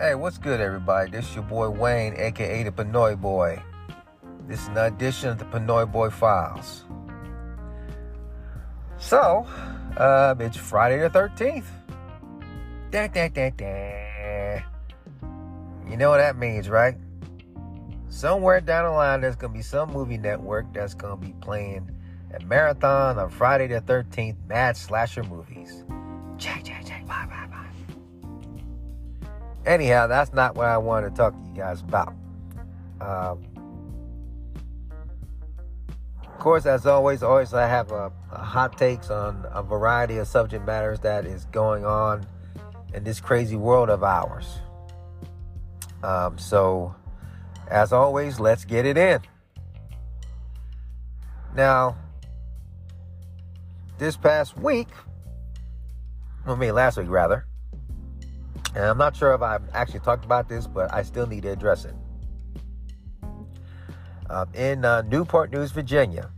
Hey, what's good, everybody? This is your boy Wayne, aka the Pinoy Boy. This is an edition of the Pinoy Boy Files. So, uh, it's Friday the 13th. Da, da, da, da. You know what that means, right? Somewhere down the line, there's going to be some movie network that's going to be playing a marathon on Friday the 13th mad slasher movies. Anyhow, that's not what I want to talk to you guys about. Um, of course, as always, always I have a, a hot takes on a variety of subject matters that is going on in this crazy world of ours. Um, so, as always, let's get it in. Now, this past week, I mean, last week rather, and I'm not sure if I've actually talked about this, but I still need to address it. Um, in uh, Newport News, Virginia,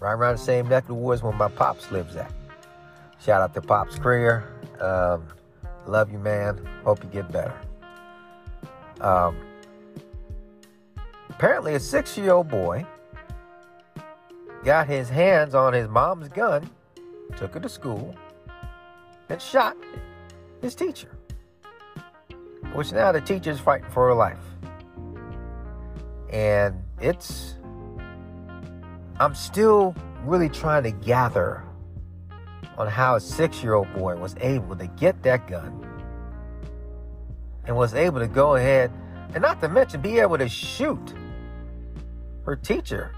right around the same neck of the woods where my pops lives at. Shout out to Pops Creer. Um, love you, man. Hope you get better. Um, apparently, a six year old boy got his hands on his mom's gun, took her to school, and shot his teacher which now the teacher's fighting for her life. And it's, I'm still really trying to gather on how a six year old boy was able to get that gun and was able to go ahead and not to mention be able to shoot her teacher.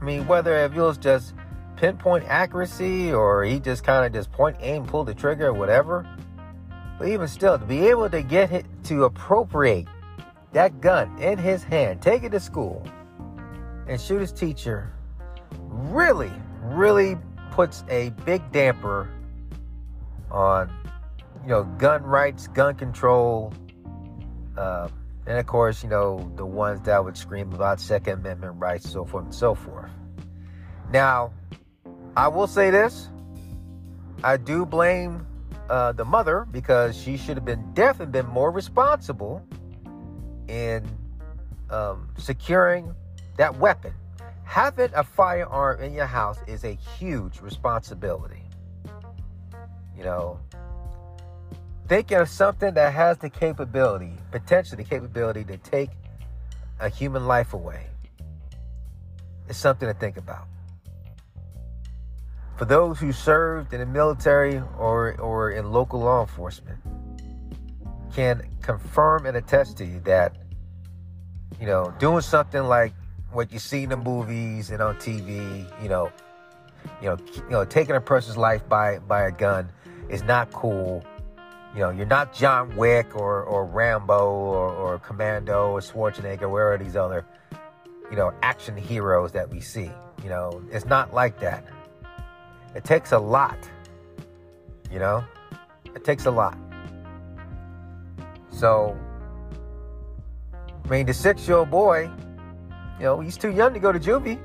I mean, whether it was just pinpoint accuracy or he just kind of just point aim, pull the trigger whatever. But even still, to be able to get it to appropriate that gun in his hand, take it to school, and shoot his teacher really, really puts a big damper on, you know, gun rights, gun control, uh, and of course, you know, the ones that would scream about Second Amendment rights, so forth and so forth. Now, I will say this I do blame uh, the mother because she should have been definitely been more responsible in um, securing that weapon. Having a firearm in your house is a huge responsibility. You know, thinking of something that has the capability, potentially the capability to take a human life away is something to think about for those who served in the military or, or in local law enforcement can confirm and attest to you that you know doing something like what you see in the movies and on TV you know you know you know taking a person's life by by a gun is not cool. You know you're not John Wick or or Rambo or, or Commando or Schwarzenegger or where are these other you know action heroes that we see? You know it's not like that it takes a lot. You know? It takes a lot. So, I mean, the six year old boy, you know, he's too young to go to juvie.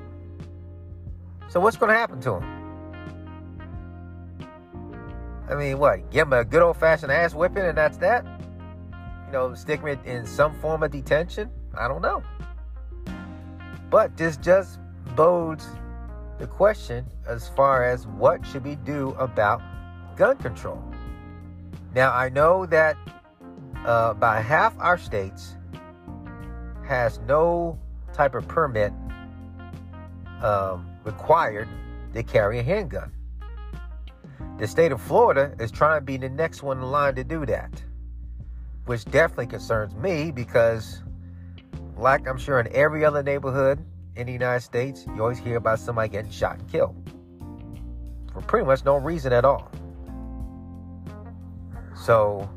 So, what's going to happen to him? I mean, what? Give him a good old fashioned ass whipping and that's that? You know, stick him in some form of detention? I don't know. But this just bodes the question as far as what should we do about gun control. Now, I know that uh, about half our states has no type of permit um, required to carry a handgun. The state of Florida is trying to be the next one in line to do that, which definitely concerns me because, like I'm sure in every other neighborhood in the United States, you always hear about somebody getting shot and killed for pretty much no reason at all. So,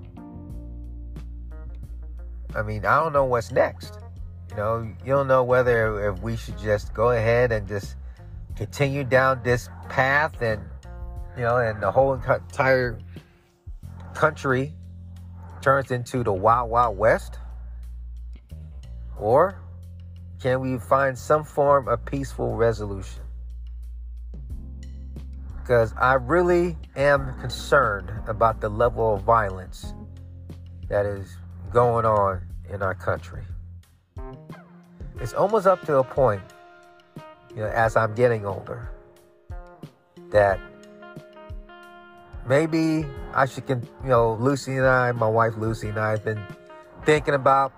I mean, I don't know what's next. You know, you don't know whether if we should just go ahead and just continue down this path and, you know, and the whole entire country turns into the wild, wild west. Or can we find some form of peaceful resolution? Because I really am concerned about the level of violence that is going on in our country. It's almost up to a point, you know, as I'm getting older, that maybe I should, you know, Lucy and I, my wife Lucy and I have been thinking about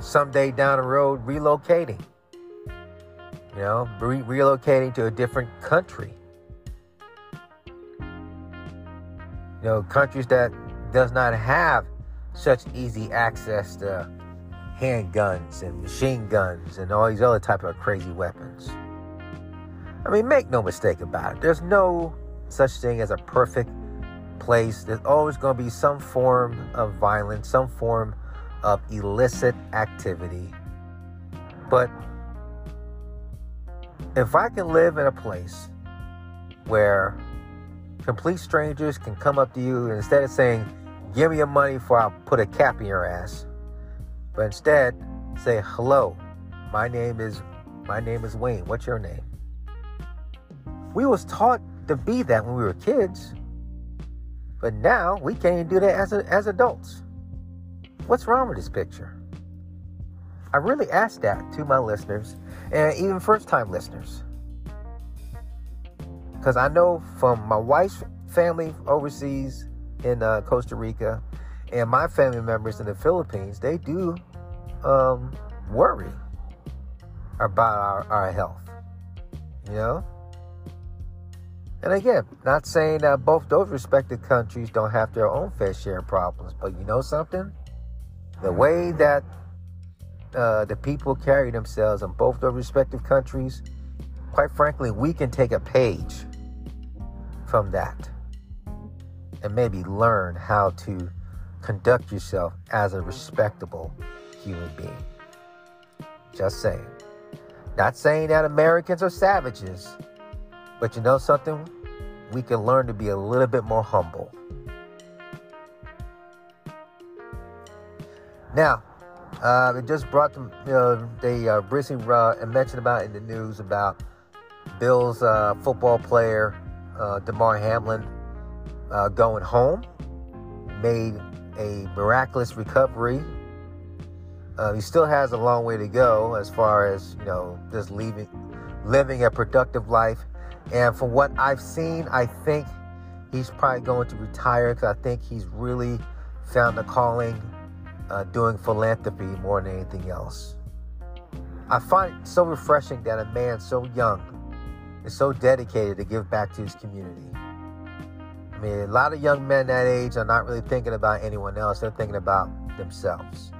someday down the road relocating. You know, re- relocating to a different country. You know, countries that does not have such easy access to handguns and machine guns and all these other type of crazy weapons. I mean, make no mistake about it. There's no such thing as a perfect place. There's always going to be some form of violence, some form of illicit activity. But if I can live in a place where complete strangers can come up to you and instead of saying, Give me your money for I'll put a cap in your ass, but instead say, Hello, my name is my name is Wayne. What's your name? We was taught to be that when we were kids. But now we can't even do that as, a, as adults. What's wrong with this picture? I really asked that to my listeners and even first time listeners. Because I know from my wife's family overseas in uh, Costa Rica and my family members in the Philippines, they do um, worry about our, our health. You know? And again, not saying that both those respective countries don't have their own fair share of problems, but you know something? The way that uh, the people carry themselves in both those respective countries, quite frankly, we can take a page from that and maybe learn how to conduct yourself as a respectable human being. Just saying. Not saying that Americans are savages, but you know something? We can learn to be a little bit more humble. Now, uh, it just brought them, you know, they uh, recently uh, mentioned about in the news about Bills uh, football player uh, Damar Hamlin uh, going home, made a miraculous recovery. Uh, he still has a long way to go as far as you know, just leaving, living a productive life. And from what I've seen, I think he's probably going to retire because I think he's really found a calling uh, doing philanthropy more than anything else. I find it so refreshing that a man so young is so dedicated to give back to his community. I mean, a lot of young men that age are not really thinking about anyone else, they're thinking about themselves.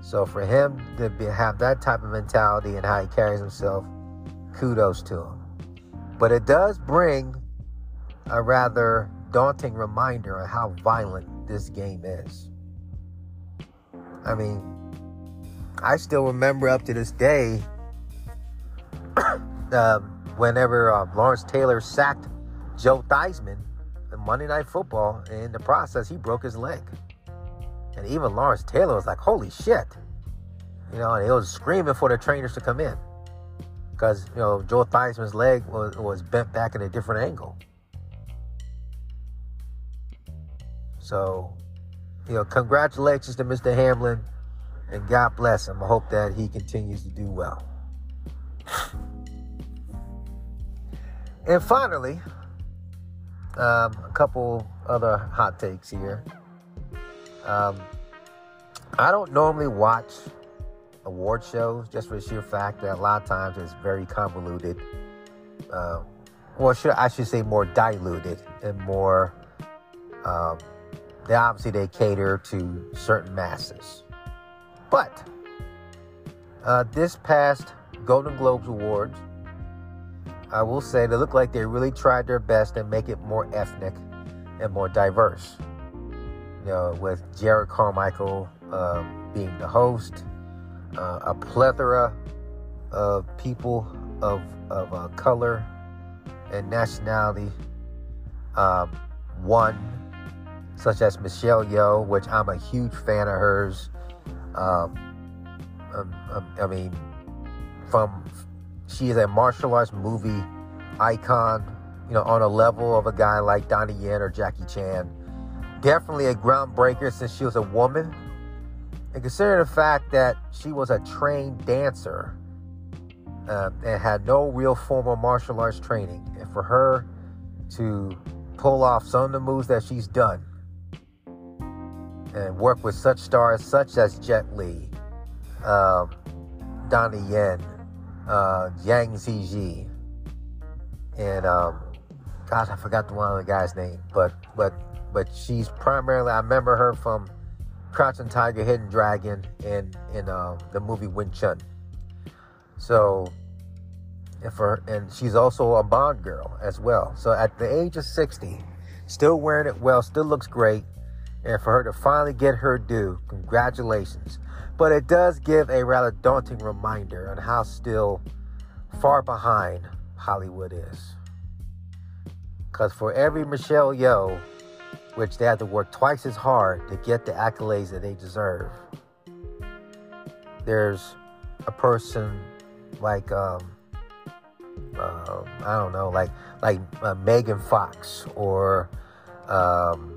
So for him to be, have that type of mentality and how he carries himself, kudos to him. But it does bring a rather daunting reminder of how violent this game is. I mean, I still remember up to this day um, whenever uh, Lawrence Taylor sacked Joe Theismann in Monday Night Football, and in the process, he broke his leg. And even Lawrence Taylor was like, holy shit. You know, and he was screaming for the trainers to come in. Because, you know, Joe Theismann's leg was, was bent back in a different angle. So, you know, congratulations to Mr. Hamlin and God bless him. I hope that he continues to do well. And finally, um, a couple other hot takes here. Um, I don't normally watch award shows just for the sheer fact that a lot of times it's very convoluted. Uh, well, should, I should say more diluted and more um, they obviously they cater to certain masses. But uh, this past Golden Globes Awards, I will say they look like they really tried their best to make it more ethnic and more diverse. You know, with Jerrod Carmichael uh, being the host, uh, a plethora of people of of uh, color and nationality um, won such as Michelle Yeoh, which I'm a huge fan of hers. Um, um, um, I mean, from she is a martial arts movie icon, you know, on a level of a guy like Donnie Yen or Jackie Chan. Definitely a groundbreaker since she was a woman and considering the fact that she was a trained dancer uh, and had no real formal martial arts training, and for her to pull off some of the moves that she's done and work with such stars such as Jet Li, um, Donnie Yen, uh, Yang Ziyi, and um, I forgot the one of the guy's name, but but but she's primarily I remember her from Crouching Tiger, Hidden Dragon, and in um, the movie Wing Chun. So, and for and she's also a Bond girl as well. So at the age of 60, still wearing it well, still looks great, and for her to finally get her due, congratulations. But it does give a rather daunting reminder on how still far behind Hollywood is. Because for every Michelle Yeoh, which they have to work twice as hard to get the accolades that they deserve, there's a person like um, uh, I don't know, like like uh, Megan Fox or um,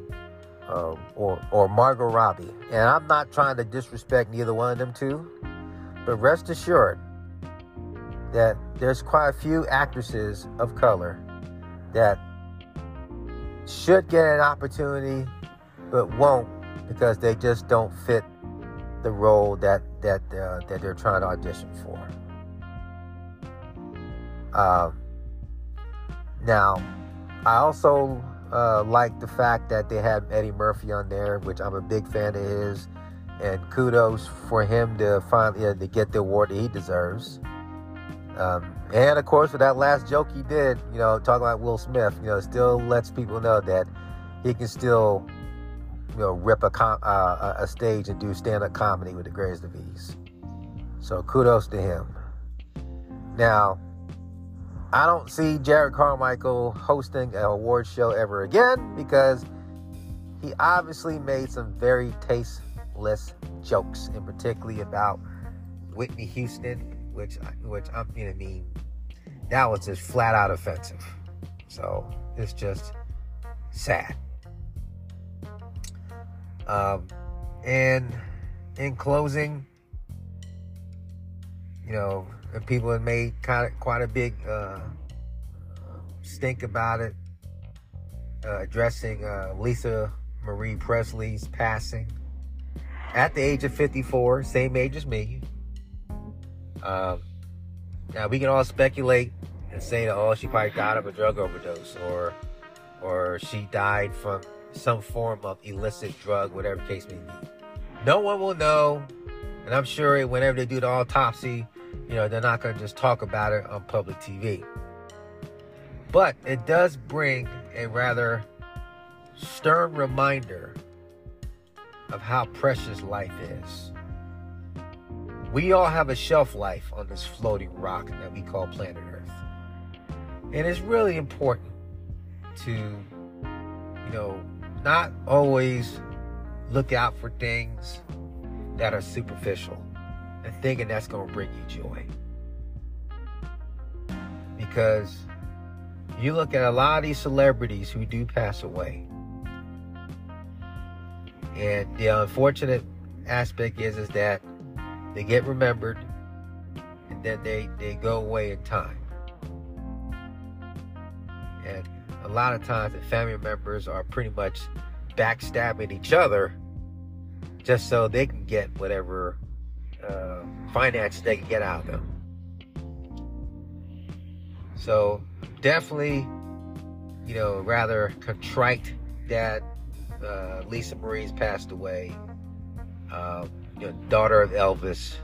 uh, or or Margot Robbie. And I'm not trying to disrespect neither one of them two, but rest assured that there's quite a few actresses of color that should get an opportunity but won't because they just don't fit the role that that uh, that they're trying to audition for. Uh, now, I also uh, like the fact that they had Eddie Murphy on there, which I'm a big fan of his, and kudos for him to finally uh, to get the award that he deserves. Um, and of course, with that last joke he did, you know, talking about Will Smith, you know, still lets people know that he can still, you know, rip a com- uh, a stage and do stand-up comedy with the greatest of ease. So kudos to him. Now, I don't see Jerrod Carmichael hosting an award show ever again because he obviously made some very tasteless jokes, and particularly about Whitney Houston which which I'm I mean that was just flat out offensive. So it's just sad. Um, and in closing, you know, people have made quite a big uh, stink about it, uh, addressing uh, Lisa Marie Presley's passing at the age of 54, same age as me. Um, now we can all speculate and say that oh she probably died of a drug overdose or or she died from some form of illicit drug, whatever case may be. No one will know, and I'm sure whenever they do the autopsy, you know they're not going to just talk about it on public TV. But it does bring a rather stern reminder of how precious life is. We all have a shelf life on this floating rock that we call planet Earth. And it's really important to, you know, not always look out for things that are superficial and thinking that's going to bring you joy. Because you look at a lot of these celebrities who do pass away. And the unfortunate aspect is is that they get remembered, and then they, they go away in time. And a lot of times the family members are pretty much backstabbing each other just so they can get whatever uh, finances they can get out of them. So definitely, you know, rather contrite that uh, Lisa Marie's passed away. Um, you know, daughter of Elvis,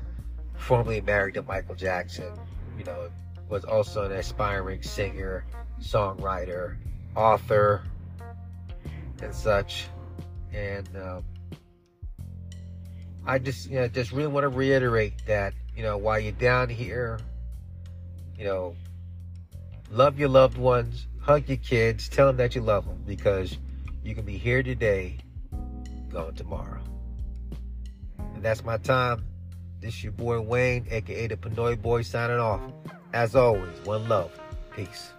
formerly married to Michael Jackson, you know, was also an aspiring singer, songwriter, author, and such. And um, I just, you know, just really want to reiterate that, you know, while you're down here, you know, love your loved ones, hug your kids, tell them that you love them because you can be here today, gone tomorrow And that's my time. This is your boy Wayne, aka the Pinoy Boy, signing off. As always, one love. Peace.